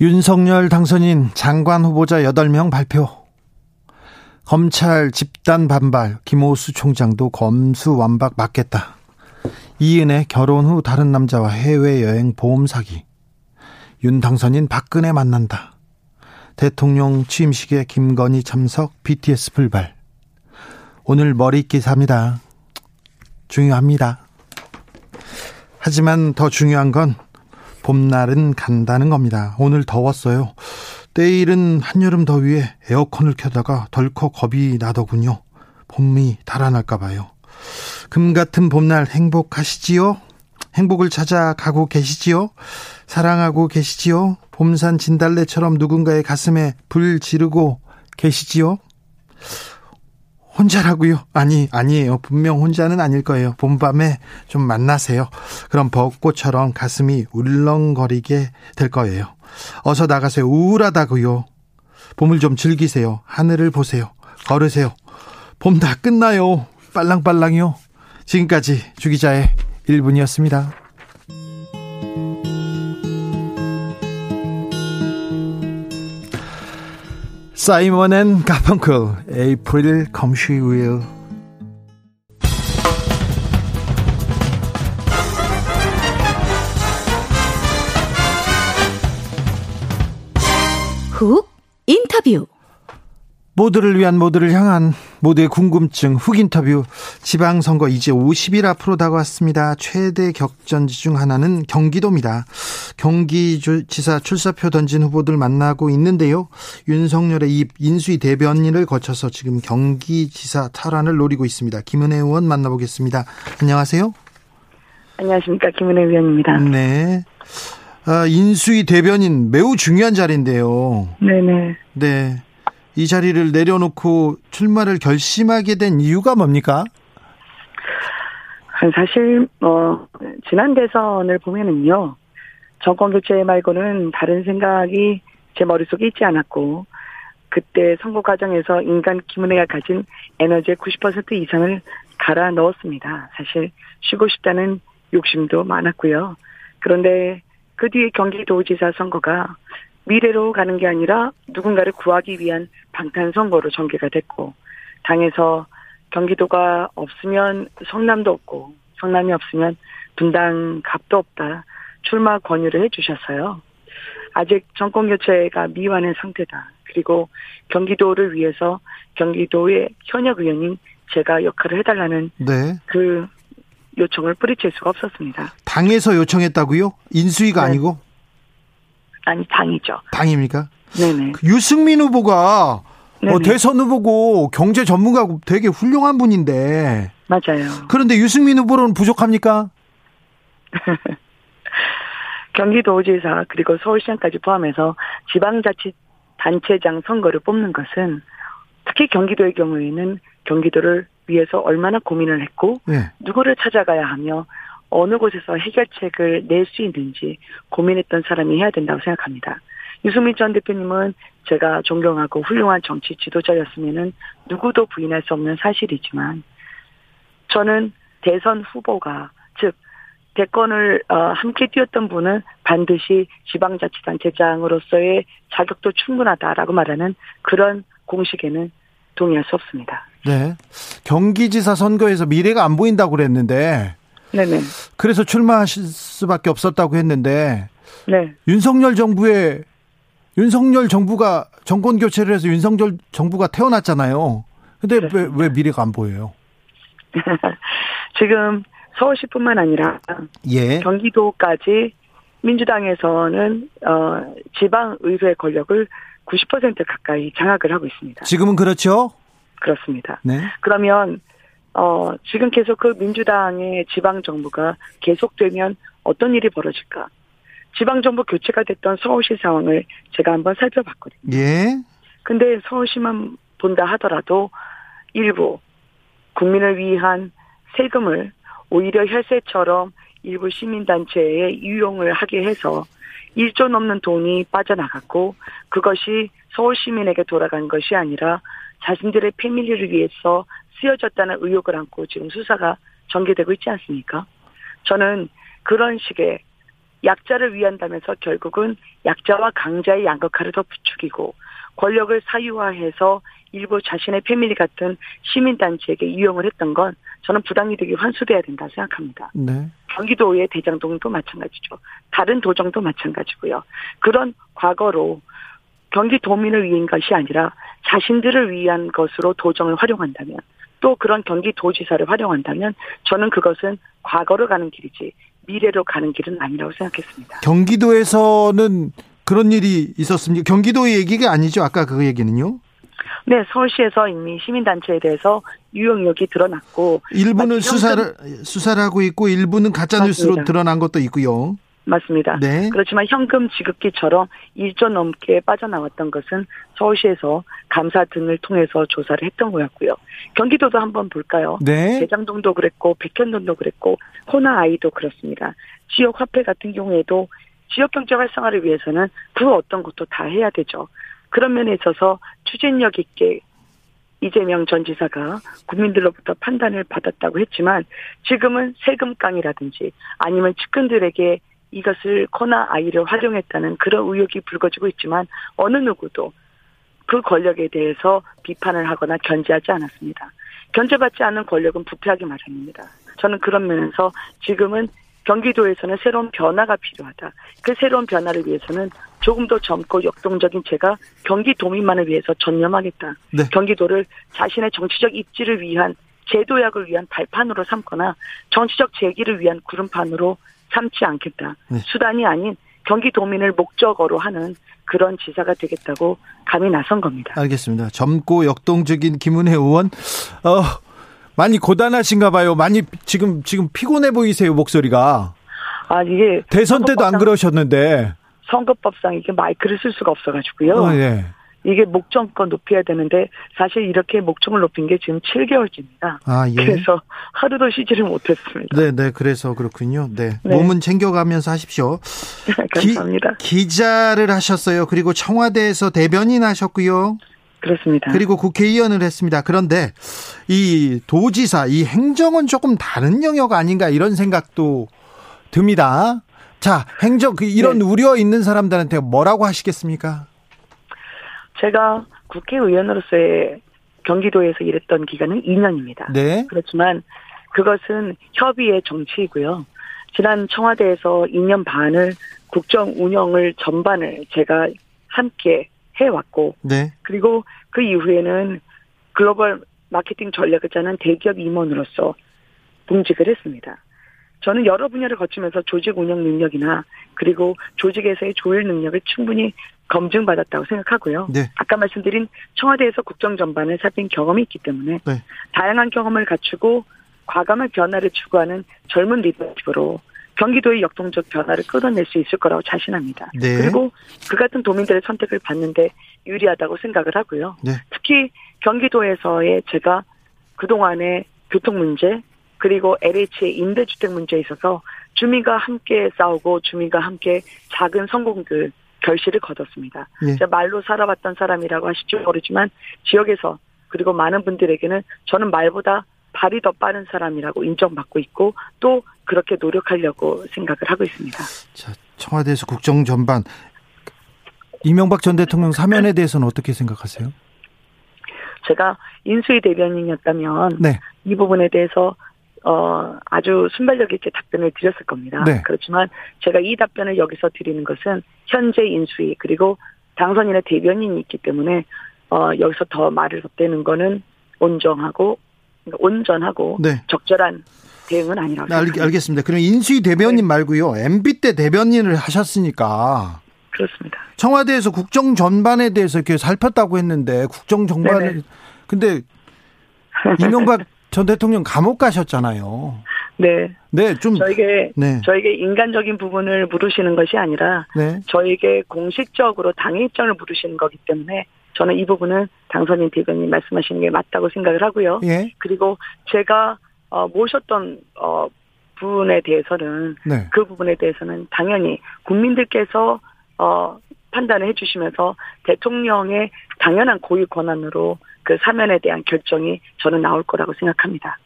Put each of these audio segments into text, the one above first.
윤석열 당선인 장관 후보자 8명 발표. 검찰 집단 반발, 김호수 총장도 검수 완박 맞겠다. 이은혜 결혼 후 다른 남자와 해외여행 보험 사기. 윤 당선인 박근혜 만난다. 대통령 취임식에 김건희 참석, BTS 불발. 오늘 머리 기사입니다. 중요합니다. 하지만 더 중요한 건 봄날은 간다는 겁니다. 오늘 더웠어요. 때일은 한여름 더위에 에어컨을 켜다가 덜컥 겁이 나더군요. 봄이 달아날까 봐요. 금 같은 봄날 행복하시지요? 행복을 찾아가고 계시지요? 사랑하고 계시지요? 봄산 진달래처럼 누군가의 가슴에 불 지르고 계시지요? 혼자라고요? 아니, 아니에요. 분명 혼자는 아닐 거예요. 봄밤에 좀 만나세요. 그럼 벚꽃처럼 가슴이 울렁거리게 될 거예요. 어서 나가세요. 우울하다고요. 봄을 좀 즐기세요. 하늘을 보세요. 걸으세요. 봄 다 끝나요. 빨랑빨랑이요. 지금까지 주기자의 1분이었습니다. 사이먼 앤 가펑클 April Come She Will 훅 인터뷰 모두를 위한 모두를 향한 모두의 궁금증 훅 인터뷰 지방선거 이제 50일 앞으로 다가왔습니다. 최대 격전지 중 하나는 경기도입니다. 경기지사 출사표 던진 후보들 만나고 있는데요. 윤석열의 이 인수위 대변인을 거쳐서 지금 경기지사 탈환을 노리고 있습니다. 김은혜 의원 만나보겠습니다. 안녕하세요. 안녕하십니까 김은혜 의원입니다. 네. 아, 인수위 대변인 매우 중요한 자리인데요. 네네. 네. 이 자리를 내려놓고 출마를 결심하게 된 이유가 뭡니까? 사실 뭐 지난 대선을 보면은요 정권 교체 말고는 다른 생각이 제 머릿속에 있지 않았고 그때 선거 과정에서 인간 김은혜가 가진 에너지의 90% 이상을 갈아 넣었습니다. 사실 쉬고 싶다는 욕심도 많았고요. 그런데 그 뒤에 경기도지사 선거가 미래로 가는 게 아니라 누군가를 구하기 위한 방탄선거로 전개가 됐고 당에서 경기도가 없으면 성남도 없고 성남이 없으면 분당 갑도 없다 출마 권유를 해주셨어요. 아직 정권 교체가 미완의 상태다. 그리고 경기도를 위해서 경기도의 현역 의원인 제가 역할을 해달라는 네. 그 요청을 뿌리칠 수가 없었습니다. 당에서 요청했다고요? 인수위가 네. 아니고? 아니 당이죠. 당입니까? 네네. 그 유승민 후보가 어, 대선 후보고 경제 전문가고 되게 훌륭한 분인데. 맞아요. 그런데 유승민 후보로는 부족합니까? 경기도지사 그리고 서울시장까지 포함해서 지방자치 단체장 선거를 뽑는 것은 특히 경기도의 경우에는 경기도를 위해서 얼마나 고민을 했고 네. 누구를 찾아가야 하며 어느 곳에서 해결책을 낼 수 있는지 고민했던 사람이 해야 된다고 생각합니다. 유승민 전 대표님은 제가 존경하고 훌륭한 정치 지도자였으면은 누구도 부인할 수 없는 사실이지만 저는 대선 후보가 즉 대권을 어, 함께 뛰었던 분은 반드시 지방자치단체장으로서의 자격도 충분하다라고 말하는 그런 공식에는 동의할 수 없습니다. 네. 경기지사 선거에서 미래가 안 보인다고 그랬는데 네네. 그래서 출마하실 수밖에 없었다고 했는데 네. 윤석열 정부의 윤석열 정부가 정권 교체를 해서 윤석열 정부가 태어났잖아요. 근데 왜, 왜 미래가 안 보여요? 지금 서울시뿐만 아니라 예. 경기도까지 민주당에서는 어 지방 의회 권력을 90% 가까이 장악을 하고 있습니다. 지금은 그렇죠? 그렇습니다. 네. 그러면 어, 지금 계속 그 민주당의 지방 정부가 계속되면 어떤 일이 벌어질까? 지방정부 교체가 됐던 서울시 상황을 제가 한번 살펴봤거든요. 예. 근데 서울시만 본다 하더라도 일부 국민을 위한 세금을 오히려 혈세처럼 일부 시민단체에 유용을 하게 해서 1조 넘는 돈이 빠져나갔고 그것이 서울 시민에게 돌아간 것이 아니라 자신들의 패밀리를 위해서 쓰여졌다는 의혹을 안고 지금 수사가 전개되고 있지 않습니까? 저는 그런 식의 약자를 위한다면서 결국은 약자와 강자의 양극화를 더 부추기고 권력을 사유화해서 일부 자신의 패밀리 같은 시민단체에게 이용을 했던 건 저는 부당이득이 환수돼야 된다 생각합니다. 네. 경기도의 대장동도 마찬가지죠. 다른 도정도 마찬가지고요. 그런 과거로 경기도민을 위한 것이 아니라 자신들을 위한 것으로 도정을 활용한다면 또 그런 경기도지사를 활용한다면 저는 그것은 과거로 가는 길이지 미래로 가는 길은 아니라고 생각했습니다. 경기도에서는 그런 일이 있었습니까? 경기도의 얘기가 아니죠. 아까 그 얘기는요. 네, 서울시에서 이미 시민단체에 대해서 유용 의혹이 드러났고 일부는 수사를 수사를 하고 있고 일부는 가짜 뉴스로 드러난 것도 있고요. 맞습니다. 네. 그렇지만 현금 지급기처럼 1조 넘게 빠져나왔던 것은 서울시에서 감사 등을 통해서 조사를 했던 거였고요. 경기도도 한번 볼까요? 네. 대장동도 그랬고 백현동도 그랬고 호나 아이도 그렇습니다. 지역 화폐 같은 경우에도 지역 경제 활성화를 위해서는 그 어떤 것도 다 해야 되죠. 그런 면에 있어서 추진력 있게 이재명 전 지사가 국민들로부터 판단을 받았다고 했지만 지금은 세금깡이라든지 아니면 측근들에게 이것을 코나 아이를 활용했다는 그런 의혹이 불거지고 있지만 어느 누구도 그 권력에 대해서 비판을 하거나 견제하지 않았습니다. 견제받지 않는 권력은 부패하기 마련입니다. 저는 그런 면에서 지금은 경기도에서는 새로운 변화가 필요하다. 그 새로운 변화를 위해서는 조금 더 젊고 역동적인 제가 경기도민만을 위해서 전념하겠다. 네. 경기도를 자신의 정치적 입지를 위한 제도약을 위한 발판으로 삼거나 정치적 재기를 위한 구름판으로 삼지 않겠다. 네. 수단이 아닌 경기도민을 목적어로 하는 그런 지사가 되겠다고 감히 나선 겁니다. 알겠습니다. 젊고 역동적인 김은혜 의원, 어, 많이 고단하신가 봐요. 많이 지금 지금 피곤해 보이세요 목소리가. 아 이게 대선 때도 안 그러셨는데. 선거법상 이게 마이크를 쓸 수가 없어가지고요. 어, 예. 이게 목청껏 높여야 되는데 사실 이렇게 목청을 높인 게 지금 7개월째입니다. 아, 예. 그래서 하루도 쉬지를 못했습니다. 네, 네. 그래서 그렇군요. 네. 네. 몸은 챙겨가면서 하십시오. 감사합니다. 기, 기자를 하셨어요. 그리고 청와대에서 대변인 하셨고요. 그렇습니다. 그리고 국회의원을 했습니다. 그런데 이 도지사, 이 행정은 조금 다른 영역 아닌가 이런 생각도 듭니다. 자, 행정 그 이런 네. 우려 있는 사람들한테 뭐라고 하시겠습니까? 제가 국회의원으로서의 경기도에서 일했던 기간은 2년입니다. 네. 그렇지만 그것은 협의의 정치이고요. 지난 청와대에서 2년 반을 국정 운영을 전반을 제가 함께 해왔고, 네. 그리고 그 이후에는 글로벌 마케팅 전략을 짜는 대기업 임원으로서 봉직을 했습니다. 저는 여러 분야를 거치면서 조직 운영 능력이나 그리고 조직에서의 조율 능력을 충분히 검증받았다고 생각하고요. 네. 아까 말씀드린 청와대에서 국정 전반을 살핀 경험이 있기 때문에 네. 다양한 경험을 갖추고 과감한 변화를 추구하는 젊은 리더십으로 경기도의 역동적 변화를 끌어낼 수 있을 거라고 자신합니다. 네. 그리고 그 같은 도민들의 선택을 받는데 유리하다고 생각을 하고요. 네. 특히 경기도에서의 제가 그동안의 교통 문제 그리고 LH의 임대주택 문제에 있어서 주민과 함께 싸우고 주민과 함께 작은 성공들 결실을 거뒀습니다. 예. 제가 말로 살아봤던 사람이라고 하실지 모르지만 지역에서 그리고 많은 분들에게는 저는 말보다 발이 더 빠른 사람이라고 인정받고 있고 또 그렇게 노력하려고 생각을 하고 있습니다. 자, 청와대에서 국정 전반 이명박 전 대통령 사면에 대해서는 어떻게 생각하세요? 제가 인수위 대변인이었다면 네. 이 부분에 대해서 어, 아주 순발력 있게 답변을 드렸을 겁니다. 네. 그렇지만 제가 이 답변을 여기서 드리는 것은 현재 인수위 그리고 당선인의 대변인이 있기 때문에 어, 여기서 더 말을 덧대는 거는 온정하고 그러니까 온전하고 네. 적절한 대응은 아니라고 네, 생각합니다. 알겠습니다. 그럼 인수위 대변인 네. 말고요. MB 때 대변인을 하셨으니까 그렇습니다. 청와대에서 국정 전반에 대해서 이렇게 살폈다고 했는데 국정 전반을 근데 이명박 전 대통령 감옥 가셨잖아요. 네. 네, 좀 저에게 네. 저에게 인간적인 부분을 물으시는 것이 아니라 네. 저에게 공식적으로 당의 입장을 물으시는 거기 때문에 저는 이 부분은 당선인 대변인 말씀하시는 게 맞다고 생각을 하고요. 예. 그리고 제가 어, 모셨던 어, 부분에 대해서는 네. 그 부분에 대해서는 당연히 국민들께서 어, 판단을 해주시면서 대통령의 당연한 고유 권한으로 그 사면에 대한 결정이 저는 나올 거라고 생각합니다.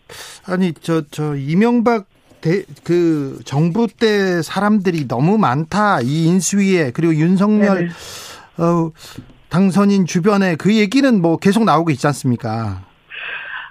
아니 저저 이명박 대, 그 정부 때 사람들이 너무 많다 이 인수위에 그리고 윤석열 어, 당선인 주변에 그 얘기는 뭐 계속 나오고 있지 않습니까?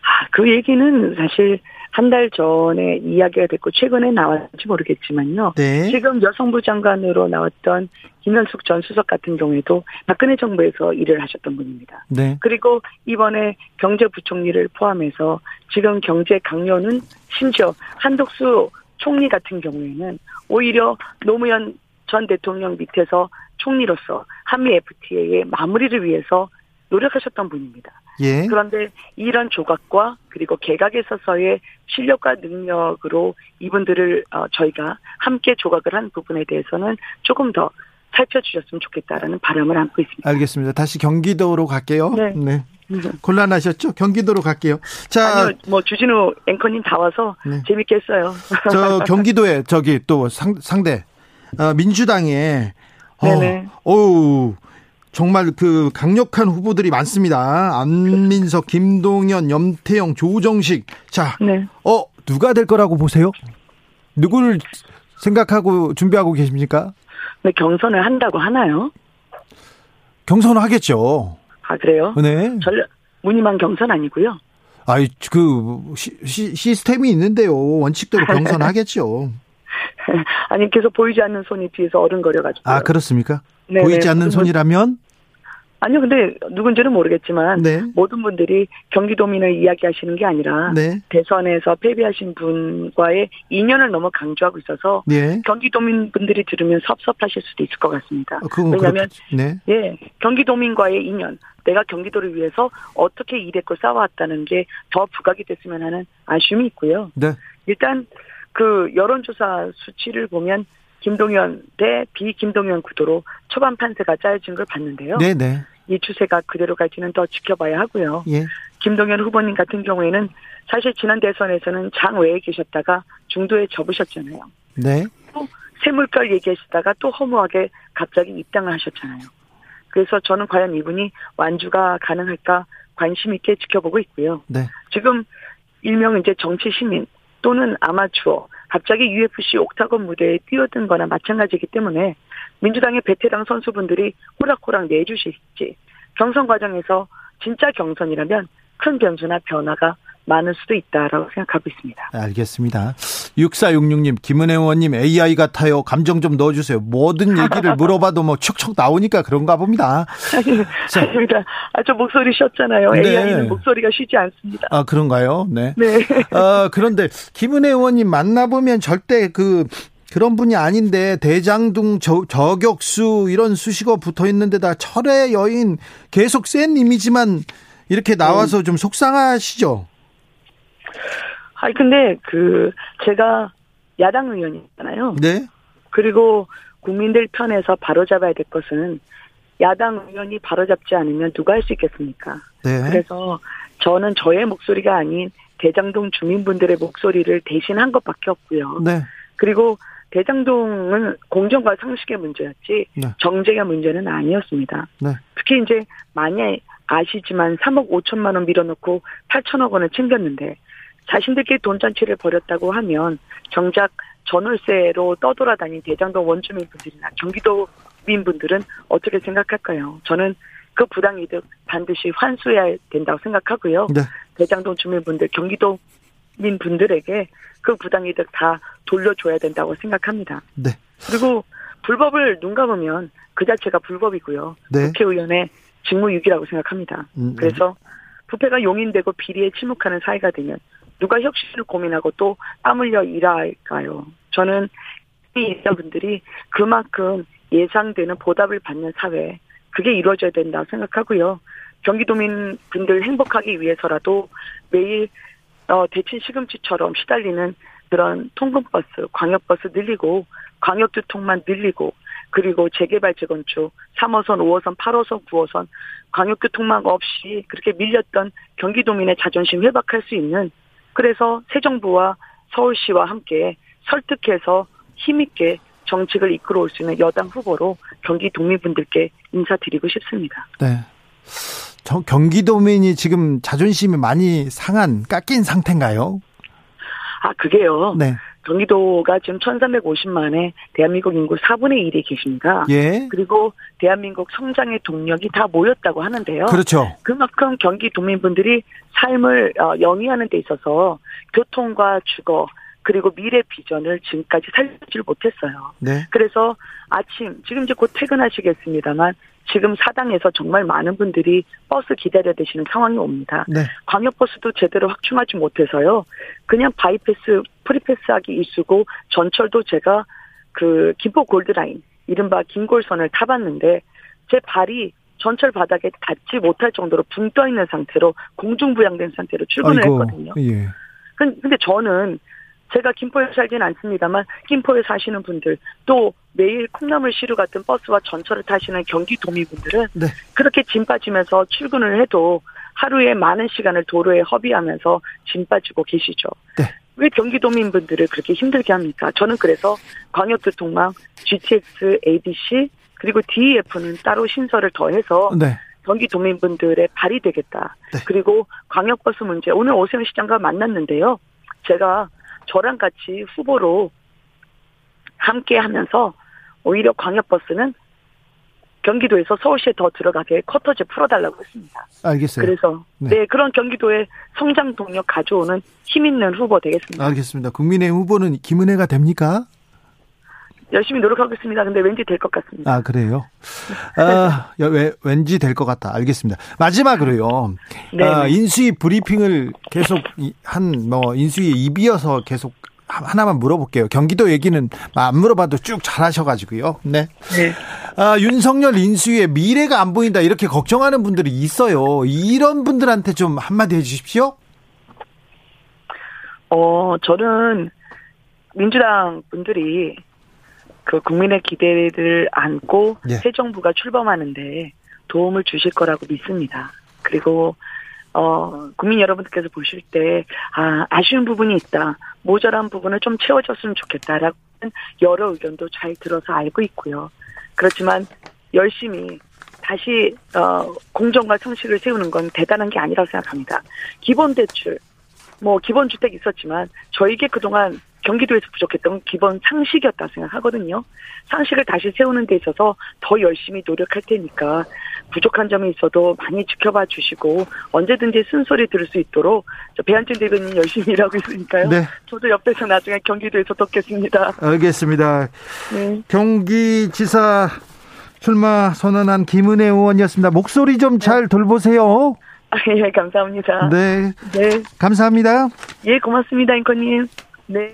아, 그 얘기는 사실 한 달 전에 이야기가 됐고 최근에 나왔는지 모르겠지만요. 네. 지금 여성부 장관으로 나왔던 김현숙 전 수석 같은 경우에도 박근혜 정부에서 일을 하셨던 분입니다. 네. 그리고 이번에 경제부총리를 포함해서 지금 경제 강요는 심지어 한덕수 총리 같은 경우에는 오히려 노무현 전 대통령 밑에서 총리로서 한미 FTA의 마무리를 위해서 노력하셨던 분입니다. 예. 그런데 이런 조각과 그리고 개각에 있어서의 실력과 능력으로 이분들을 어, 저희가 함께 조각을 한 부분에 대해서는 조금 더 살펴주셨으면 좋겠다라는 바람을 안고 있습니다. 알겠습니다. 다시 경기도로 갈게요. 네. 네. 곤란하셨죠? 경기도로 갈게요. 자, 아니요, 뭐 주진우 앵커님 다 와서 네. 재밌게 했어요. 저 경기도에 저기 또 상, 상대 어, 민주당에 네네. 어, 우 정말 그 강력한 후보들이 많습니다. 안민석, 김동연, 염태영, 조정식. 자, 네. 어 누가 될 거라고 보세요? 누구를 생각하고 준비하고 계십니까? 네, 경선을 한다고 하나요? 경선을 하겠죠. 아 그래요? 네. 전략 무늬만 경선 아니고요. 아이 그 시, 시, 스템이 있는데요. 원칙대로 경선하겠죠. 아니 계속 보이지 않는 손이 뒤에서 어른거려 가지고. 아 그렇습니까? 네 보이지 않는 손이라면? 아니요, 근데 누군지는 모르겠지만 네. 모든 분들이 경기도민을 이야기하시는 게 아니라 네. 대선에서 패배하신 분과의 인연을 너무 강조하고 있어서 네. 경기도민 분들이 들으면 섭섭하실 수도 있을 것 같습니다. 아, 왜냐하면 네. 예 경기도민과의 인연, 내가 경기도를 위해서 어떻게 일했고 싸워왔다는 게 더 부각이 됐으면 하는 아쉬움이 있고요. 네. 일단 그 여론조사 수치를 보면 김동연 대 비김동연 구도로 초반 판세가 짜여진 걸 봤는데요. 네네. 네. 이 추세가 그대로 갈지는 더 지켜봐야 하고요. 예. 김동연 후보님 같은 경우에는 사실 지난 대선에서는 장 외에 계셨다가 중도에 접으셨잖아요. 네. 또 세물결 얘기하시다가 또 허무하게 갑자기 입당을 하셨잖아요. 그래서 저는 과연 이분이 완주가 가능할까 관심 있게 지켜보고 있고요. 네. 지금 일명 이제 정치 시민 또는 아마추어 갑자기 UFC 옥타곤 무대에 뛰어든 거나 마찬가지이기 때문에 민주당의 베테랑 선수분들이 호락호락 내주실지 경선 과정에서 진짜 경선이라면 큰 변수나 변화가 많을 수도 있다라고 생각하고 있습니다. 알겠습니다. 6466님, 김은혜 의원님 AI 같아요. 감정 좀 넣어주세요. 모든 얘기를 물어봐도 뭐 척척 나오니까 그런가 봅니다. 자. 아닙니다. 아, 저 목소리 쉬었잖아요. 네. AI는 목소리가 쉬지 않습니다. 아, 그런가요? 네. 네. 아, 그런데 김은혜 의원님 만나보면 절대 그 그런 분이 아닌데 대장동 저, 저격수 이런 수식어 붙어 있는데다 철의 여인 계속 센 이미지만 이렇게 나와서 음. 좀 속상하시죠? 아니 근데 그 제가 야당 의원이잖아요. 네. 그리고 국민들 편에서 바로잡아야 될 것은 야당 의원이 바로잡지 않으면 누가 할 수 있겠습니까? 네. 그래서 저는 저의 목소리가 아닌 대장동 주민분들의 목소리를 대신한 것밖에 없고요. 네. 그리고 대장동은 공정과 상식의 문제였지 네. 정쟁의 문제는 아니었습니다. 네. 특히 이제 만약 아시지만 3억 5천만 원 밀어놓고 8천억 원을 챙겼는데 자신들끼리 돈잔치를 벌였다고 하면 정작 전월세로 떠돌아다닌 대장동 원주민 분들이나 경기도민 분들은 어떻게 생각할까요? 저는 그 부당 이득 반드시 환수해야 된다고 생각하고요. 네. 대장동 주민분들, 경기도민 분들에게 그 부당 이득 다 돌려줘야 된다고 생각합니다. 네. 그리고 불법을 눈 감으면 그 자체가 불법이고요. 네. 국회의원의 직무유기라고 생각합니다. 음, 음. 그래서 부패가 용인되고 비리에 침묵하는 사회가 되면 누가 혁신을 고민하고 또 땀 흘려 일할까요? 저는 이 인사분들이 그만큼 예상되는 보답을 받는 사회, 그게 이루어져야 된다고 생각하고요. 경기도민 분들 행복하기 위해서라도 매일 어, 대친 시금치처럼 시달리는 그런 통근버스, 광역버스 늘리고 광역교통만 늘리고 그리고 재개발 재건축 3호선, 5호선, 8호선, 9호선 광역교통망 없이 그렇게 밀렸던 경기도민의 자존심 회복할 수 있는 그래서 새 정부와 서울시와 함께 설득해서 힘있게 정책을 이끌어 올 수 있는 여당 후보로 경기도민분들께 인사드리고 싶습니다. 네. 저 경기도민이 지금 자존심이 많이 상한 깎인 상태인가요? 아, 그게요. 네. 경기도가 지금 1350만에 대한민국 인구 4분의 1이 계십니다. 예. 그리고 대한민국 성장의 동력이 다 모였다고 하는데요. 그렇죠. 그만큼 경기 도민분들이 삶을 어, 영위하는 데 있어서 교통과 주거 그리고 미래 비전을 지금까지 살지를 못했어요. 네. 그래서 아침 지금 이제 곧 퇴근하시겠습니다만 지금 사당에서 정말 많은 분들이 버스 기다려 되시는 상황이 옵니다. 네. 광역버스도 제대로 확충하지 못해서요. 그냥 바이패스, free pass하기 일쑤고 전철도 제가 그 김포 골드라인, 이른바 김골선을 타봤는데 제 발이 전철 바닥에 닿지 못할 정도로 붕 떠 있는 상태로 공중부양된 상태로 출근을 아이고, 했거든요. 예. 근데 저는 제가 김포에 살지는 않습니다만 김포에 사시는 분들 또 매일 콩나물 시루 같은 버스와 전철을 타시는 경기도민분들은 네. 그렇게 짐 빠지면서 출근을 해도 하루에 많은 시간을 도로에 허비하면서 짐 빠지고 계시죠. 네. 왜 경기도민분들을 그렇게 힘들게 합니까? 저는 그래서 광역교통망, GTX, ADC 그리고 DEF는 따로 신설을 더해서 네. 경기도민분들의 발이 되겠다. 네. 그리고 광역버스 문제 오늘 오세훈 시장과 만났는데요. 제가 저랑 같이 후보로 함께 하면서 오히려 광역버스는 경기도에서 서울시에 더 들어가게 커터제 풀어달라고 했습니다. 알겠어요. 그래서 네. 네. 그런 경기도의 성장 동력 가져오는 힘 있는 후보 되겠습니다. 알겠습니다. 국민의힘 후보는 김은혜가 됩니까? 열심히 노력하겠습니다. 근데 왠지 될 것 같습니다. 아 그래요. 아 여- 왜, 왠지 될 것 같다. 알겠습니다. 마지막으로요. 네. 아, 인수위 브리핑을 계속 한 뭐 인수위 입이어서 계속 하- 하나만 물어볼게요. 경기도 얘기는 안 물어봐도 쭉 잘하셔가지고요. 네. 네. 아, 윤석열 인수위의 미래가 안 보인다 이렇게 걱정하는 분들이 있어요. 이런 분들한테 좀 한마디 해주십시오. 어, 저는 민주당 분들이 그 국민의 기대를 안고 예. 새 정부가 출범하는데 도움을 주실 거라고 믿습니다. 그리고 어, 국민 여러분들께서 보실 때, 아, 아쉬운 부분이 있다. 모자란 부분을 좀 채워줬으면 좋겠다라는 여러 의견도 잘 들어서 알고 있고요. 그렇지만 열심히 다시, 어, 공정과 성실을 세우는 건 대단한 게 아니라고 생각합니다. 기본 대출, 뭐, 기본 주택 있었지만, 저에게 그동안 경기도에서 부족했던 건 기본 상식이었다 생각하거든요. 상식을 다시 세우는 데 있어서 더 열심히 노력할 테니까 부족한 점이 있어도 많이 지켜봐 주시고 언제든지 쓴소리 들을 수 있도록 저 배한진 대변인 열심히 일하고 있으니까요. 네. 저도 옆에서 나중에 경기도에서 돕겠습니다. 알겠습니다. 네. 경기지사 출마 선언한 김은혜 의원이었습니다. 목소리 좀잘 돌보세요. 아, 예, 감사합니다. 네. 네. 감사합니다. 예, 고맙습니다, 앵커님. 네.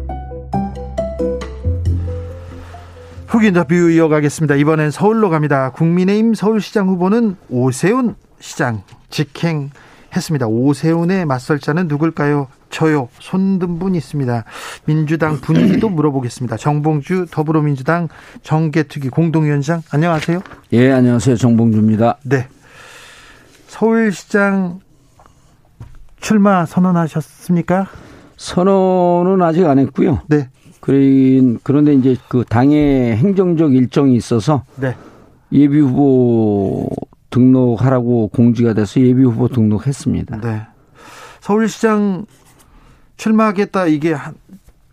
훅 인터뷰 이어가겠습니다. 이번엔 서울로 갑니다. 국민의힘 서울시장 후보는 오세훈 시장 직행했습니다. 오세훈의 맞설 자는 누굴까요? 저요. 손든 분 있습니다. 민주당 분위기도 물어보겠습니다. 정봉주 더불어민주당 정계특위 공동위원장 안녕하세요. 예, 안녕하세요. 정봉주입니다. 네. 서울시장 출마 선언하셨습니까? 선언은 아직 안 했고요. 네. 그린- 그런데 이제 그 당의 행정적 일정이 있어서 네. 예비 후보 등록하라고 공지가 돼서 예비 후보 등록했습니다. 네. 서울시장 출마하겠다 이게 한-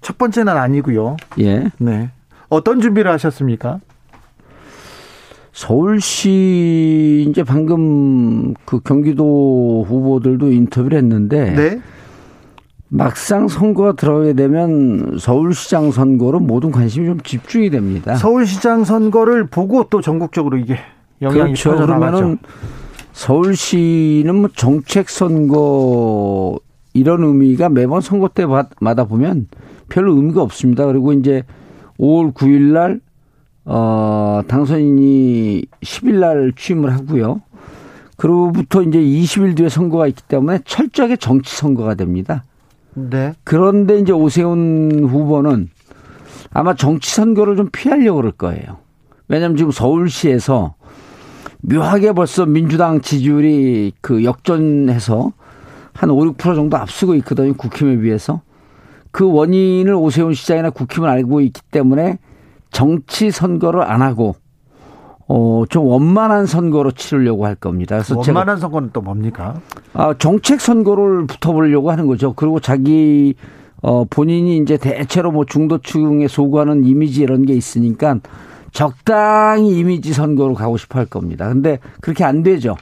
첫 번째 날 아니고요. 예. 네. 어떤 준비를 하셨습니까? 서울시 이제 방금 그 경기도 후보들도 인터뷰를 했는데 네. 막상 선거가 들어가게 되면 서울시장 선거로 모든 관심이 좀 집중이 됩니다. 서울시장 선거를 보고 또 전국적으로 이게 영향이 그렇죠. 그러면은 서울시는 뭐 정책 선거 이런 의미가 매번 선거 때마다 보면 별로 의미가 없습니다. 그리고 이제 5월 9일 날 어, 당선인이 10일 날 취임을 하고요. 그로부터 이제 20일 뒤에 선거가 있기 때문에 철저하게 정치 선거가 됩니다. 네. 그런데 이제 오세훈 후보는 아마 정치 선거를 좀 피하려고 그럴 거예요. 왜냐하면 지금 서울시에서 묘하게 벌써 민주당 지지율이 그 역전해서 한 5, 6% 정도 앞서고 있거든요. 국힘에 비해서. 그 원인을 오세훈 시장이나 국힘은 알고 있기 때문에 정치 선거를 안 하고 어, 좀 원만한 선거로 치르려고 할 겁니다. 그래서 원만한 선거는 또 뭡니까? 아, 정책 선거를 붙어보려고 하는 거죠. 그리고 자기 어, 본인이 이제 대체로 뭐 중도층에 소구하는 이미지 이런 게 있으니까 적당히 이미지 선거로 가고 싶어 할 겁니다. 근데 그렇게 안 되죠.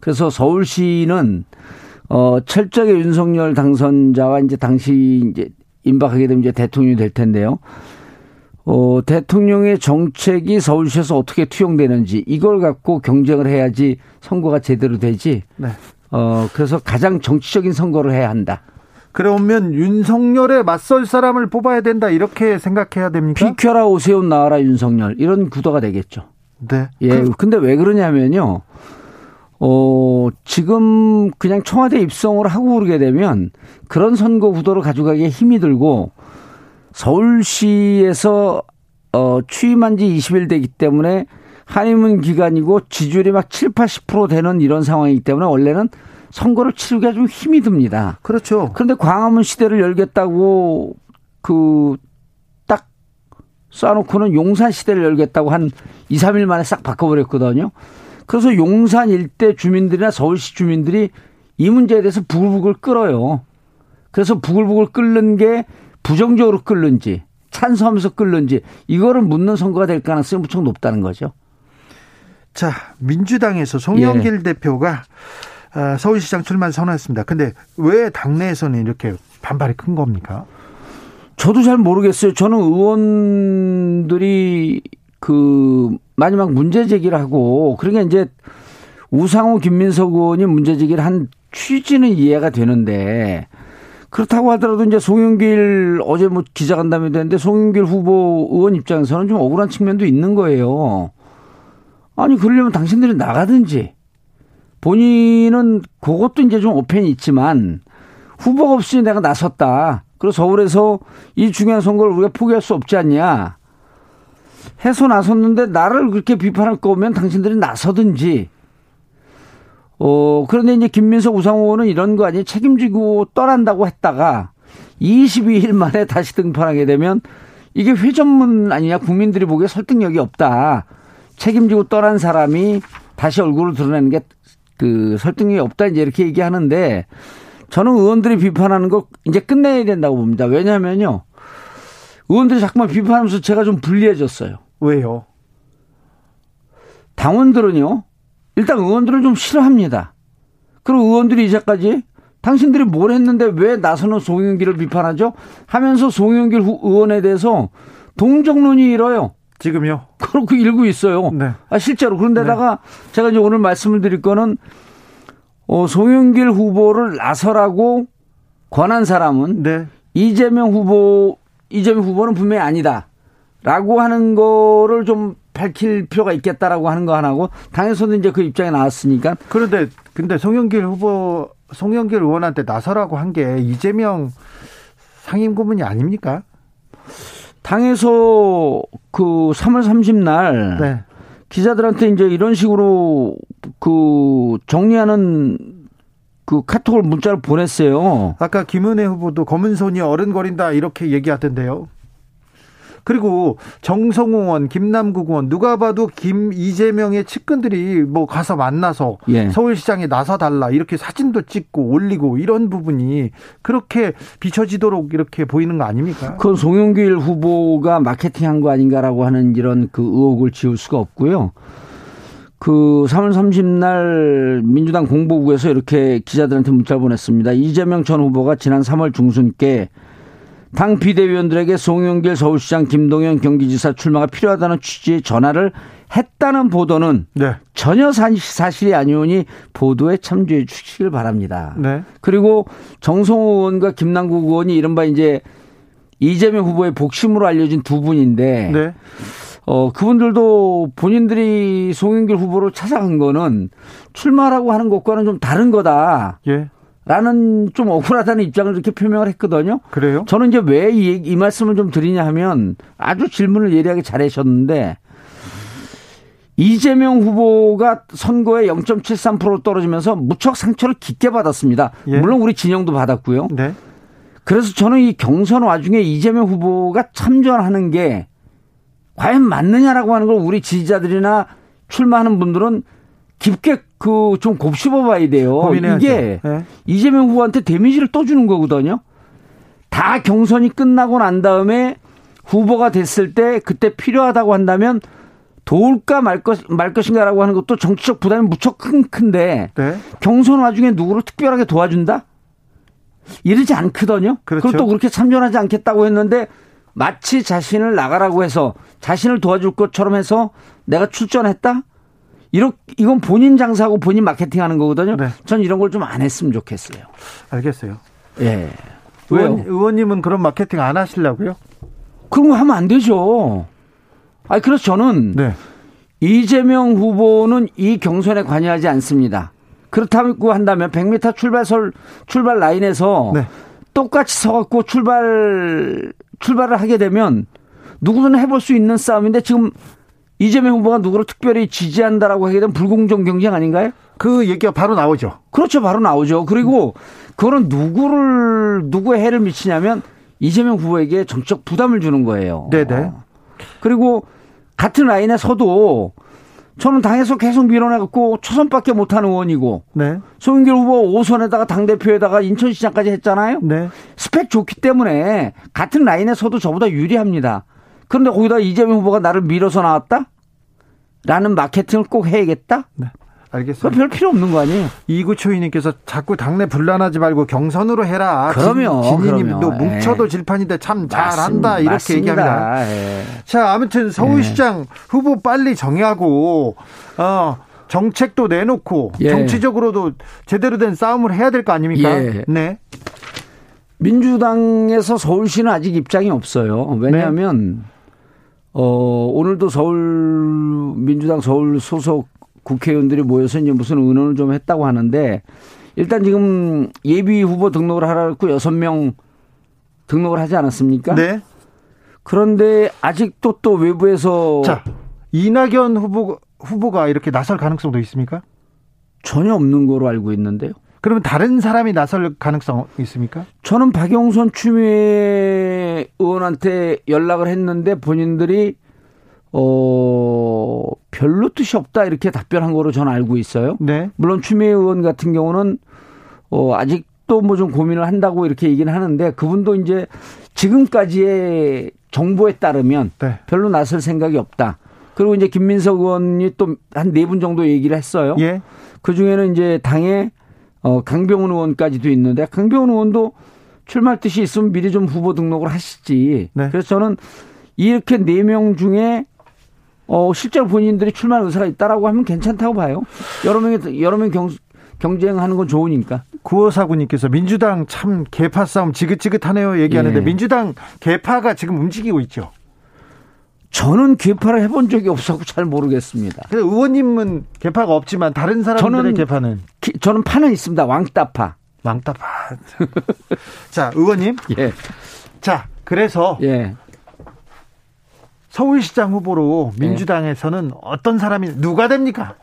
그래서 서울시는 어, 철저하게 윤석열 당선자와 이제 당시 이제 임박하게 되면 이제 대통령이 될 텐데요. 어, 대통령의 정책이 서울시에서 어떻게 투영되는지 이걸 갖고 경쟁을 해야지 선거가 제대로 되지. 네. 어, 그래서 가장 정치적인 선거를 해야 한다. 그러면 윤석열에 맞설 사람을 뽑아야 된다 이렇게 생각해야 됩니까? 비켜라 오세훈 나와라 윤석열 이런 구도가 되겠죠. 네. 예. 근데 왜 그러냐면요. 어, 지금 그냥 청와대 입성을 하고 그러게 되면 그런 선거 구도를 가져가기에 힘이 들고 서울시에서 어, 취임한 지 20일 되기 때문에 한의문 기간이고 지지율이 막 7, 80% 되는 이런 상황이기 때문에 원래는 선거를 치르기가 좀 힘이 듭니다. 그렇죠. 그런데 광화문 시대를 열겠다고 그 딱 쏴놓고는 용산 시대를 열겠다고 한 2, 3일 만에 싹 바꿔버렸거든요. 그래서 용산 일대 주민들이나 서울시 주민들이 이 문제에 대해서 부글부글 끓어요. 그래서 부글부글 끓는 게 부정적으로 끓는지 찬성하면서 끓는지 이거를 묻는 선거가 될 가능성이 무척 높다는 거죠. 자, 민주당에서 송영길 예. 대표가 어, 서울시장 출마 선언했습니다. 근데 왜 당내에서는 이렇게 반발이 큰 겁니까? 저도 잘 모르겠어요. 저는 의원들이 그 마지막 문제 제기를 하고 그러니까 이제 우상호 김민석 의원이 문제 제기를 한 취지는 이해가 되는데 그렇다고 하더라도 이제 송영길 어제 뭐 기자간담회 됐는데 송영길 후보 의원 입장에서는 좀 억울한 측면도 있는 거예요. 아니 그러려면 당신들이 나가든지 본인은 그것도 이제 좀 오펜이 있지만 후보가 없으니 내가 나섰다. 그리고 서울에서 이 중요한 선거를 우리가 포기할 수 없지 않냐. 해서 나섰는데 나를 그렇게 비판할 거면 당신들이 나서든지. 어, 그런데 이제 김민석 우상호 의원은 이런 거 아니에요. 책임지고 떠난다고 했다가 22일 만에 다시 등판하게 되면 이게 회전문 아니냐. 국민들이 보기에 설득력이 없다. 책임지고 떠난 사람이 다시 얼굴을 드러내는 게 그 설득력이 없다 이제 이렇게 얘기하는데 저는 의원들이 비판하는 거 이제 끝내야 된다고 봅니다. 왜냐하면요. 의원들이 자꾸만 비판하면서 제가 좀 불리해졌어요. 왜요? 당원들은요. 일단 의원들을 좀 싫어합니다. 그리고 의원들이 이제까지 당신들이 뭘 했는데 왜 나서는 송영길을 비판하죠? 하면서 송영길 의원에 대해서 동정론이 일어요. 지금요? 그렇고 일고 있어요. 네. 아, 실제로. 그런데다가 네. 제가 이제 오늘 말씀을 드릴 거는 어, 송영길 후보를 나서라고 권한 사람은 네. 이재명 후보, 이재명 후보는 분명히 아니다. 라고 하는 거를 좀 밝힐 필요가 있겠다라고 하는 거 하나고 당에서도 이제 그 입장에 나왔으니까. 그런데 근데 송영길 후보, 송영길 의원한테 나서라고 한 게 이재명 상임 고문이 아닙니까? 당에서 그 3월 30날 네. 기자들한테 이제 이런 식으로 그 정리하는 그 카톡을 문자를 보냈어요. 아까 김은혜 후보도 검은 손이 어른거린다 이렇게 얘기하던데요. 그리고 정성호 의원, 김남국 의원 누가 봐도 김 이재명의 측근들이 뭐 가서 만나서 예. 서울시장에 나서 달라 이렇게 사진도 찍고 올리고 이런 부분이 그렇게 비춰지도록 이렇게 보이는 거 아닙니까? 그건 송영길 후보가 마케팅한 거 아닌가라고 하는 이런 그 의혹을 지울 수가 없고요. 그 3월 30날 민주당 공보부에서 이렇게 기자들한테 문자를 보냈습니다. 이재명 전 후보가 지난 3월 중순께 당 비대위원들에게 송영길 서울시장 김동연 경기지사 출마가 필요하다는 취지의 전화를 했다는 보도는 네. 전혀 사실이 아니오니 보도에 참조해 주시길 바랍니다. 네. 그리고 정성호 의원과 김남국 의원이 이른바 이제 이재명 후보의 복심으로 알려진 두 분인데 네. 어, 그분들도 본인들이 송영길 후보를 찾아간 거는 출마라고 하는 것과는 좀 다른 거다. 예. 라는 좀 억울하다는 입장을 이렇게 표명을 했거든요. 그래요? 저는 이제 왜이 이 말씀을 좀 드리냐 하면 아주 질문을 예리하게 잘 하셨는데 이재명 후보가 선거에 0.73% 떨어지면서 무척 상처를 깊게 받았습니다. 예. 물론 우리 진영도 받았고요. 네. 그래서 저는 이 경선 와중에 이재명 후보가 참전하는 게 과연 맞느냐라고 하는 걸 우리 지지자들이나 출마하는 분들은 깊게 그 좀 곱씹어 봐야 돼요. 고민해야죠. 이게 네. 이재명 후보한테 데미지를 또 주는 거거든요. 다 경선이 끝나고 난 다음에 후보가 됐을 때 그때 필요하다고 한다면 도울까 말, 것, 말 것인가라고 하는 것도 정치적 부담이 무척 큰, 큰데 네. 경선 와중에 누구를 특별하게 도와준다? 이러지 않거든요. 그렇죠. 그리고 또 그렇게 참전하지 않겠다고 했는데 마치 자신을 나가라고 해서 자신을 도와줄 것처럼 해서 내가 출전했다? 이렇 이건 본인 장사하고 본인 마케팅하는 거거든요. 네. 전 이런 걸 좀 안 했으면 좋겠어요. 알겠어요. 예. 의원, 의원님은 그런 마케팅 안 하시려고요? 그런 거 하면 안 되죠. 아, 그래서 저는 네. 이재명 후보는 이 경선에 관여하지 않습니다. 그렇다고 한다면 100m 출발설 출발 라인에서 네. 똑같이 서갖고 출발 출발을 하게 되면 누구든 해볼 수 있는 싸움인데 지금 이재명 후보가 누구를 특별히 지지한다라고 하게 되면 불공정 경쟁 아닌가요? 그 얘기가 바로 나오죠. 그렇죠, 바로 나오죠. 그리고 그거는 누구를 누구의 해를 미치냐면 이재명 후보에게 정적 부담을 주는 거예요. 네네. 그리고 같은 라인에 서도 저는 당에서 계속 밀어내갖고 초선밖에 못하는 의원이고 네. 송영길 후보 5선에다가 당대표에다가 인천시장까지 했잖아요. 네. 스펙 좋기 때문에 같은 라인에 서도 저보다 유리합니다. 그런데 거기다 이재명 후보가 나를 밀어서 나왔다? 라는 마케팅을 꼭 해야겠다? 네. 알겠습니다. 별 필요 없는 거 아니에요? 이구초이님께서 자꾸 당내 분란하지 말고 경선으로 해라. 그러면 진희님도 뭉쳐도 예. 질판인데 참 잘한다 이렇게 맞습니다. 얘기합니다. 예. 자 아무튼 서울시장 예. 후보 빨리 정하고 어. 정책도 내놓고 예. 정치적으로도 제대로 된 싸움을 해야 될 거 아닙니까? 예. 네. 민주당에서 서울시는 아직 입장이 없어요. 왜냐하면 네. 어, 오늘도 서울 민주당 서울 소속 국회의원들이 모여서 이제 무슨 의논을 좀 했다고 하는데 일단 지금 예비 후보 등록을 하라고 여섯 명 등록을 하지 않았습니까? 네. 그런데 아직도 또 외부에서 자 이낙연 후보 후보가 이렇게 나설 가능성도 있습니까? 전혀 없는 거로 알고 있는데요. 그러면 다른 사람이 나설 가능성 있습니까? 저는 박영선 추미애 의원한테 연락을 했는데 본인들이 어, 별로 뜻이 없다 이렇게 답변한 거로 저는 알고 있어요. 네. 물론 추미애 의원 같은 경우는 어, 아직도 뭐좀 고민을 한다고 이렇게 얘기는 하는데 그분도 이제 지금까지의 정보에 따르면 네. 별로 나설 생각이 없다. 그리고 이제 김민석 의원이 또 한 네 분 정도 얘기를 했어요. 예. 그 중에는 이제 당에 어, 강병훈 의원까지도 있는데 강병훈 의원도 출마할 뜻이 있으면 미리 좀 후보 등록을 하시지. 네. 그래서 저는 이렇게 네 명 중에 어, 실제로 본인들이 출마할 의사가 있다라고 하면 괜찮다고 봐요. 여러 명이, 여러 명 경, 경쟁하는 건 좋으니까. 구호사구님께서 민주당 참 개파 싸움 지긋지긋하네요 얘기하는데 예. 민주당 개파가 지금 움직이고 있죠. 저는 개파를 해본 적이 없어서 잘 모르겠습니다. 의원님은 개파가 없지만 다른 사람들의 저는, 개파는 저는 파는 있습니다. 왕따파. 왕따파. 자, 의원님. 예. 자, 그래서 예. 서울시장 후보로 네. 민주당에서는 네. 어떤 사람이 누가 됩니까?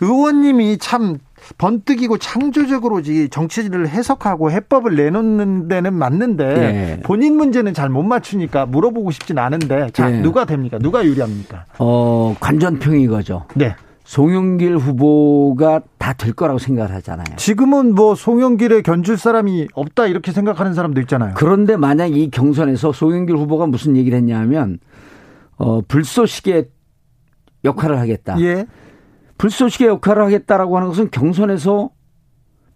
의원님이 참 번뜩이고 창조적으로지 정치를 해석하고 해법을 내놓는 데는 맞는데 네. 본인 문제는 잘 못 맞추니까 물어보고 싶진 않은데 자 네. 누가 됩니까? 누가 유리합니까? 어 관전평이 거죠. 네. 송영길 후보가 다 될 거라고 생각을 하잖아요. 지금은 뭐 송영길에 견줄 사람이 없다 이렇게 생각하는 사람도 있잖아요. 그런데 만약 이 경선에서 송영길 후보가 무슨 얘기를 했냐면 어 불쏘시개 역할을 하겠다. 예. 불쏘시개 역할을 하겠다라고 하는 것은 경선에서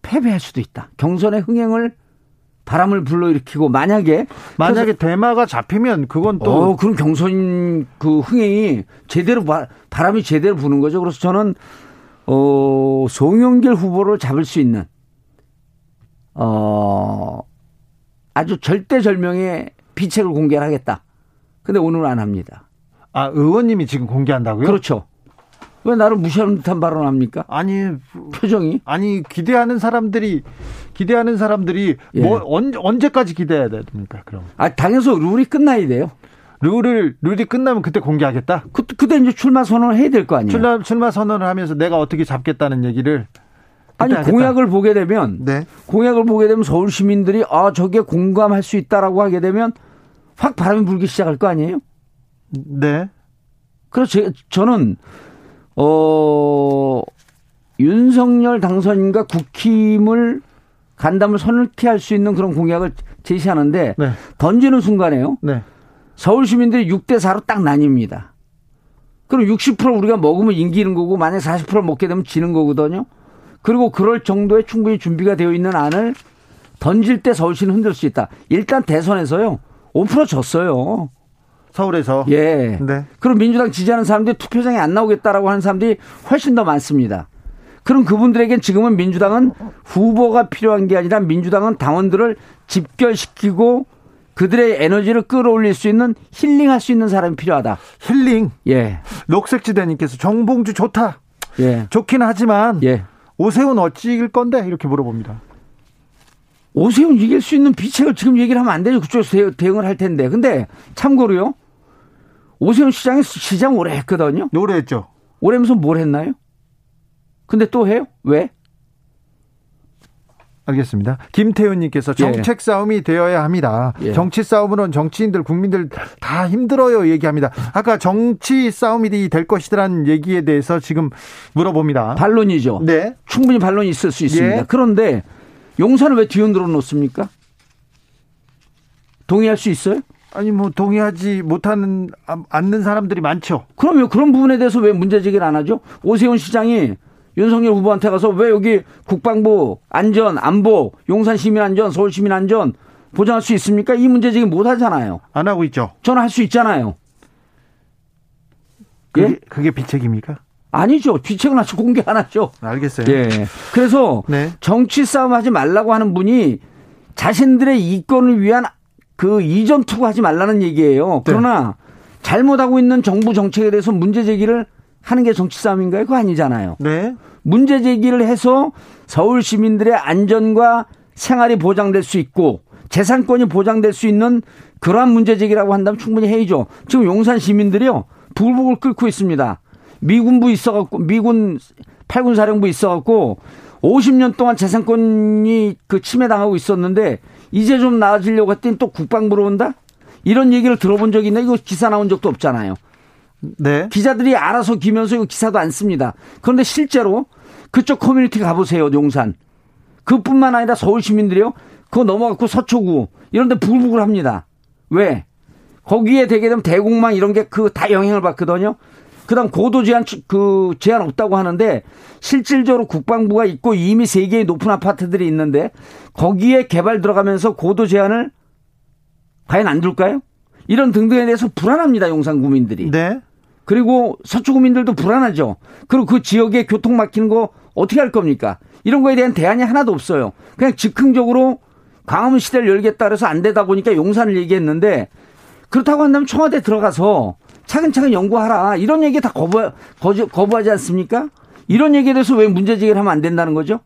패배할 수도 있다. 경선의 흥행을 바람을 불러일으키고 만약에 만약에 대마가 잡히면 그건 또 어, 그럼 경선 그 흥행이 제대로 바, 바람이 제대로 부는 거죠. 그래서 저는 어 송영길 후보를 잡을 수 있는 어 아주 절대절명의 비책을 공개하겠다. 근데 오늘은 안 합니다. 아 의원님이 지금 공개한다고요? 그렇죠. 왜 나를 무시하는 듯한 발언을 합니까? 아니 표정이 아니 기대하는 사람들이 기대하는 사람들이 예. 뭐 언, 언제까지 기대해야 됩니까? 그럼 아 당연서 룰이 끝나야 돼요. 룰을 룰이 끝나면 그때 공개하겠다. 그 그때 이제 출마 선언을 해야 될 거 아니에요. 출마 출마 선언을 하면서 내가 어떻게 잡겠다는 얘기를 아니 하겠다. 공약을 보게 되면 네. 공약을 보게 되면 서울 시민들이 아 저게 공감할 수 있다라고 하게 되면 확 바람이 불기 시작할 거 아니에요? 네. 그래서 제, 저는 어 윤석열 당선인과 국힘을 간담을 선을케 할 수 있는 그런 공약을 제시하는데 네. 던지는 순간에요. 네. 서울 시민들이 6대 4로 딱 나뉩니다. 그럼 60% 우리가 먹으면 인기는 거고 만약 40% 먹게 되면 지는 거거든요. 그리고 그럴 정도의 충분히 준비가 되어 있는 안을 던질 때 서울시는 흔들 수 있다. 일단 대선에서요. 5% 졌어요. 서울에서 예. 네. 그럼 민주당 지지하는 사람들이 투표장에 안 나오겠다라고 하는 사람들이 훨씬 더 많습니다. 그럼 그분들에겐 지금은 민주당은 후보가 필요한 게 아니라 민주당은 당원들을 집결시키고 그들의 에너지를 끌어올릴 수 있는 힐링할 수 있는 사람이 필요하다. 힐링 예. 녹색지대님께서 정봉주 좋다. 예. 좋긴 하지만 예. 오세훈 어찌 이길 건데 이렇게 물어봅니다. 오세훈 이길 수 있는 비책을 지금 얘기를 하면 안 되죠. 그쪽에서 대- 대응을 할 텐데. 근데 참고로요. 오세훈 시장이 시장 오래 했거든요. 노래했죠. 오래 하면서 뭘 했나요? 근데 또 해요? 왜? 알겠습니다. 김태훈님께서 예. 정책 싸움이 되어야 합니다. 예. 정치 싸움으로는 정치인들, 국민들 다 힘들어요 얘기합니다. 아까 정치 싸움이 될 것이라는 얘기에 대해서 지금 물어봅니다. 반론이죠. 네. 충분히 반론이 있을 수 있습니다. 예. 그런데 용산을 왜 뒤흔들어 놓습니까? 동의할 수 있어요? 아니 뭐 동의하지 못하는 아, 않는 사람들이 많죠. 그러면 그런 부분에 대해서 왜 문제 제기를 안 하죠? 오세훈 시장이 윤석열 후보한테 가서 왜 여기 국방부 안전 안보 용산 시민 안전 서울 시민 안전 보장할 수 있습니까? 이 문제 제기 못 하잖아요. 안 하고 있죠. 저는 할 수 있잖아요. 그게, 예? 그게 비책입니까? 아니죠. 귀책은 아직 공개 안 하죠. 알겠어요. 예. 그래서 네. 정치 싸움 하지 말라고 하는 분이 자신들의 이권을 위한 그 이전 투구하지 말라는 얘기예요. 그러나 잘못하고 있는 정부 정책에 대해서 문제 제기를 하는 게 정치 싸움인가요? 그거 아니잖아요. 네. 문제 제기를 해서 서울 시민들의 안전과 생활이 보장될 수 있고 재산권이 보장될 수 있는 그러한 문제 제기라고 한다면 충분히 해야죠. 지금 용산 시민들이요. 부글부글 끓고 있습니다. 미군부 있어갖고 미군 8군 사령부 있어갖고 50년 동안 재산권이 그 침해당하고 있었는데 이제 좀 나아지려고 했더니 또 국방부로 온다? 이런 얘기를 들어본 적이 있나? 이거 기사 나온 적도 없잖아요. 네. 기자들이 알아서 기면서 이거 기사도 안 씁니다. 그런데 실제로 그쪽 커뮤니티 가보세요, 용산. 그뿐만 아니라 서울 시민들이요. 그거 넘어갖고 서초구 이런 데 부글부글 합니다. 왜? 거기에 되게 되면 대공망 이런 게 그 다 영향을 받거든요. 그다음 고도 제한 추- 그 제한 없다고 하는데 실질적으로 국방부가 있고 이미 세 개의 높은 아파트들이 있는데 거기에 개발 들어가면서 고도 제한을 과연 안 둘까요? 이런 등등에 대해서 불안합니다, 용산 구민들이. 네. 그리고 서초 구민들도 불안하죠. 그리고 그 지역에 교통 막히는 거 어떻게 할 겁니까? 이런 거에 대한 대안이 하나도 없어요. 그냥 즉흥적으로 광화문 시대를 열겠다 그래서 안 되다 보니까 용산을 얘기했는데 그렇다고 한다면 청와대 들어가서 차근차근 연구하라. 이런 얘기 다 거부, 거부, 거부하지 않습니까? 이런 얘기에 대해서 왜 문제 제기를 하면 안 된다는 거죠?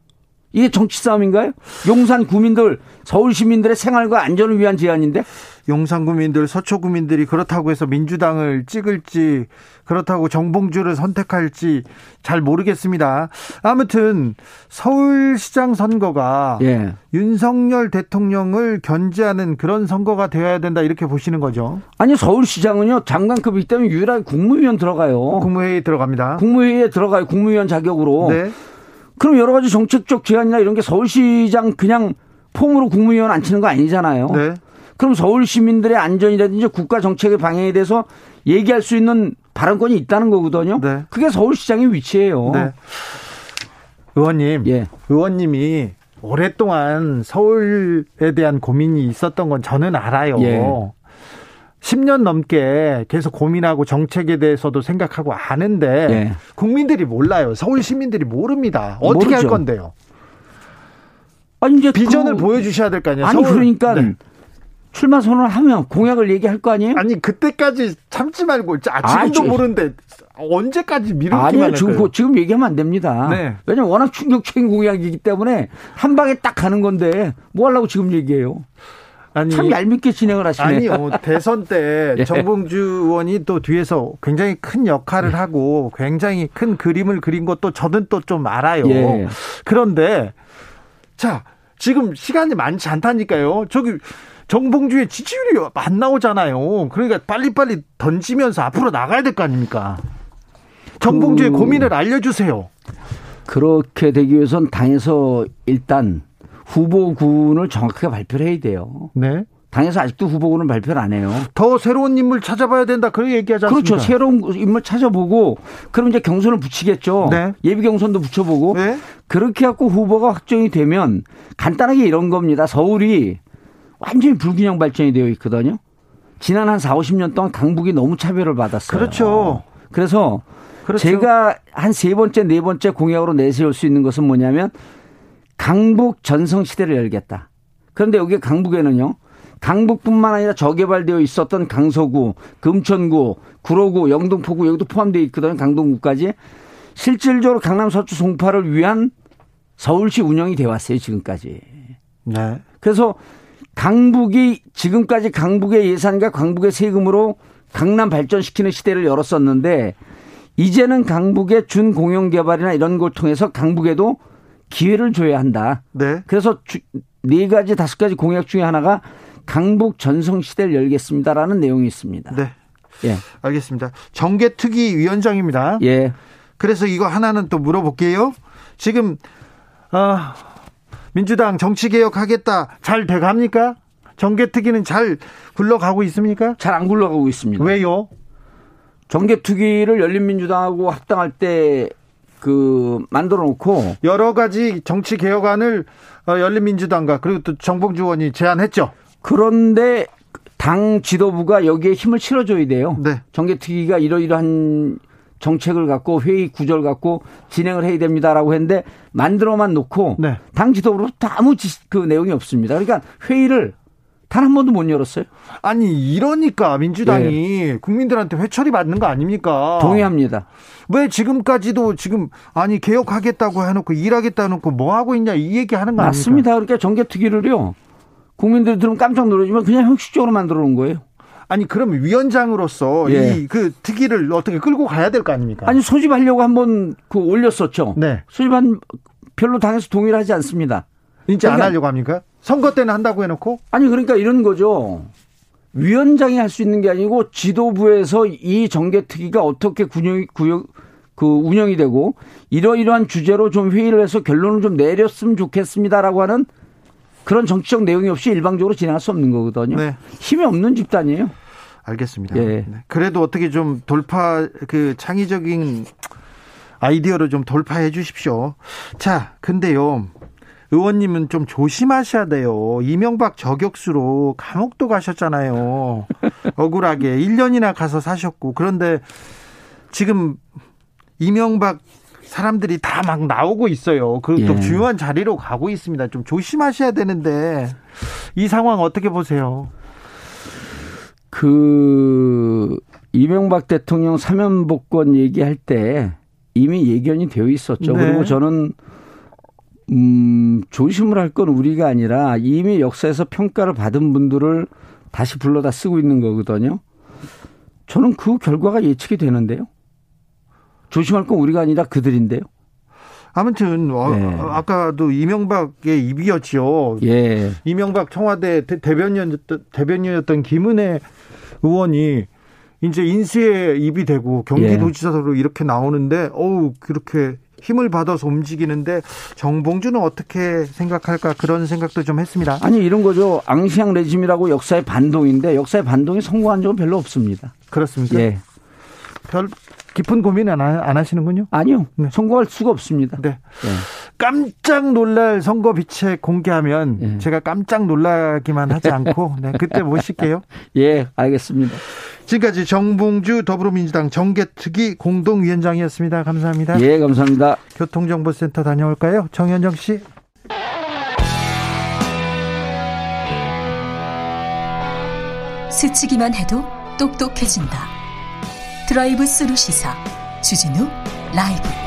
이게 정치 싸움인가요? 용산 구민들, 서울 시민들의 생활과 안전을 위한 제안인데? 용산 구민들, 서초 구민들이 그렇다고 해서 민주당을 찍을지 그렇다고 정봉주를 선택할지 잘 모르겠습니다. 아무튼 서울시장 선거가 예. 윤석열 대통령을 견제하는 그런 선거가 되어야 된다 이렇게 보시는 거죠. 아니 서울시장은요 장관급이기 때문에 유일하게 국무위원 들어가요. 국무회의 들어갑니다. 국무회의에 들어가요. 국무위원 자격으로. 네. 그럼 여러 가지 정책적 제안이나 이런 게 서울시장 그냥 폼으로 국무위원 앉히는 거 아니잖아요. 네. 그럼 서울 시민들의 안전이라든지 국가 정책의 방향에 대해서 얘기할 수 있는 발언권이 있다는 거거든요. 네. 그게 서울시장의 위치예요. 네. 의원님, 예. 의원님이 오랫동안 서울에 대한 고민이 있었던 건 저는 알아요. 예. 10년 넘게 계속 고민하고 정책에 대해서도 생각하고 아는데 예. 국민들이 몰라요. 서울 시민들이 모릅니다. 어떻게 할 모르죠. 건데요? 아니 이제 비전을 그- 보여주셔야 될 거 아니에요. 아니 서울- 그러니까 네. 출마 선언을 하면 공약을 얘기할 거 아니에요? 아니 그때까지 참지 말고 아, 아, 모르는데 언제까지 미루기만 아니요? 지금 그- 지금 얘기하면 안 됩니다. 네. 왜냐면 워낙 충격적인 공약이기 때문에 한 방에 딱 가는 건데 뭐 하려고 지금 얘기해요? 아니 참 얄밉게 진행을 하시네. 아니요 대선 때 예. 정봉주 의원이 또 뒤에서 굉장히 큰 역할을 네. 하고 굉장히 큰 그림을 그린 것도 저는 또 좀 알아요. 예. 그런데 자 지금 시간이 많지 않다니까요. 저기 정봉주의 지지율이 안 나오잖아요. 그러니까 빨리빨리 던지면서 앞으로 나가야 될 거 아닙니까? 정봉주의 그- 고민을 알려주세요. 그렇게 되기 위해선 당에서 일단 후보군을 정확하게 발표를 해야 돼요. 네. 당에서 아직도 후보군을 발표를 안 해요. 더 새로운 인물 찾아봐야 된다. 그런 얘기하지 않습니까? 그렇죠. 새로운 인물 찾아보고 그럼 이제 경선을 붙이겠죠. 네. 예비 경선도 붙여보고 네. 그렇게 갖고 후보가 확정이 되면 간단하게 이런 겁니다. 서울이 완전히 불균형 발전이 되어 있거든요. 지난 한 4, 50년 동안 강북이 너무 차별을 받았어요. 그렇죠. 그래서 그렇죠. 제가 한 세 번째, 네 번째 공약으로 내세울 수 있는 것은 뭐냐면 강북 전성 시대를 열겠다. 그런데 여기 강북에는요. 강북뿐만 아니라 저개발되어 있었던 강서구, 금천구, 구로구, 영등포구 여기도 포함되어 있거든요. 강동구까지. 실질적으로 강남 서초 송파를 위한 서울시 운영이 되어 왔어요. 지금까지. 네. 그래서 강북이 지금까지 강북의 예산과 강북의 세금으로 강남 발전시키는 시대를 열었었는데 이제는 강북의 준공영 개발이나 이런 걸 통해서 강북에도 기회를 줘야 한다. 네. 그래서 주- 네 가지 다섯 가지 공약 중에 하나가 강북 전성 시대를 열겠습니다라는 내용이 있습니다. 네. 예. 알겠습니다. 정계특위 위원장입니다. 예. 그래서 이거 하나는 또 물어볼게요. 지금 아, 민주당 정치 개혁하겠다 잘 돼갑니까? 정계특위는 잘 굴러가고 있습니까? 잘 안 굴러가고 있습니다. 왜요? 정계특위를 열린민주당하고 합당할 때 그 만들어 놓고 여러 가지 정치 개혁안을 어, 열린민주당과 그리고 또 정봉주 의원이 제안했죠. 그런데 당 지도부가 여기에 힘을 실어줘야 돼요. 네. 정계특위가 이러이러한 정책을 갖고 회의 구절 갖고 진행을 해야 됩니다라고 했는데 만들어만 놓고 네. 당 지도부로부터 아무 지- 그 내용이 없습니다. 그러니까 회의를 단 한 번도 못 열었어요. 아니 이러니까 민주당이 국민들한테 회초리 맞는 거 아닙니까? 네. 동의합니다. 왜 지금까지도 지금 아니 개혁하겠다고 해놓고 일하겠다 해놓고 뭐 하고 있냐 이 얘기 하는 거 아닙니까? 맞습니다. 그러니까 정계특위를요. 국민들이 들으면 깜짝 놀라지만 그냥 형식적으로 만들어 놓은 거예요. 아니 그럼 위원장으로서 예. 이그 특위를 어떻게 끌고 가야 될 거 아닙니까? 아니 소집하려고 한번 그 올렸었죠. 네. 소집한 별로 당에서 동의를 하지 않습니다. 이제 안 그러니까- 하려고 합니까? 선거 때는 한다고 해놓고 아니 그러니까 이런 거죠. 위원장이 할 수 있는 게 아니고 지도부에서 이 정계특위가 어떻게 군용, 구역, 그 운영이 되고 이러이러한 주제로 좀 회의를 해서 결론을 좀 내렸으면 좋겠습니다라고 하는 그런 정치적 내용이 없이 일방적으로 진행할 수 없는 거거든요. 네. 힘이 없는 집단이에요. 알겠습니다. 예. 네. 그래도 어떻게 좀 돌파 그 창의적인 아이디어를 좀 돌파해 주십시오. 자, 근데요. 의원님은 좀 조심하셔야 돼요. 이명박 저격수로 감옥도 가셨잖아요. 억울하게 1년이나 가서 사셨고 그런데 지금 이명박 사람들이 다 막 나오고 있어요. 그리고 또 예. 중요한 자리로 가고 있습니다. 좀 조심하셔야 되는데 이 상황 어떻게 보세요? 그 이명박 대통령 사면 복권 얘기할 때 이미 예견이 되어 있었죠. 네. 그리고 저는 음 조심을 할 건 우리가 아니라 이미 역사에서 평가를 받은 분들을 다시 불러다 쓰고 있는 거거든요. 저는 그 결과가 예측이 되는데요. 조심할 건 우리가 아니라 그들인데요. 아무튼 어, 네. 아 까도 이명박의 입이었지요. 예. 이명박 청와대 대- 대변인이었던, 대변인이었던 김은혜 의원이 이제 인수의 입이 되고 예. 경기도지사로 이렇게 나오는데 어우 그렇게 힘을 받아서 움직이는데 정봉주는 어떻게 생각할까 그런 생각도 좀 했습니다. 아니 이런 거죠. 앙시앙 레짐이라고 역사의 반동인데 역사의 반동이 성공한 적은 별로 없습니다. 그렇습니까? 예. 별 깊은 고민 안, 안 하시는군요. 아니요. 네. 성공할 수가 없습니다. 네. 네. 깜짝 놀랄 선거 비책 공개하면 네. 제가 깜짝 놀라기만 하지 않고 네, 그때 모실게요. 예, 알겠습니다. 지금까지 정봉주 더불어민주당 정개특위 공동위원장이었습니다. 감사합니다. 예, 감사합니다. 교통정보센터 다녀올까요? 정현정 씨. 스치기만 해도 똑똑해진다. 드라이브 스루 시사 주진우 라이브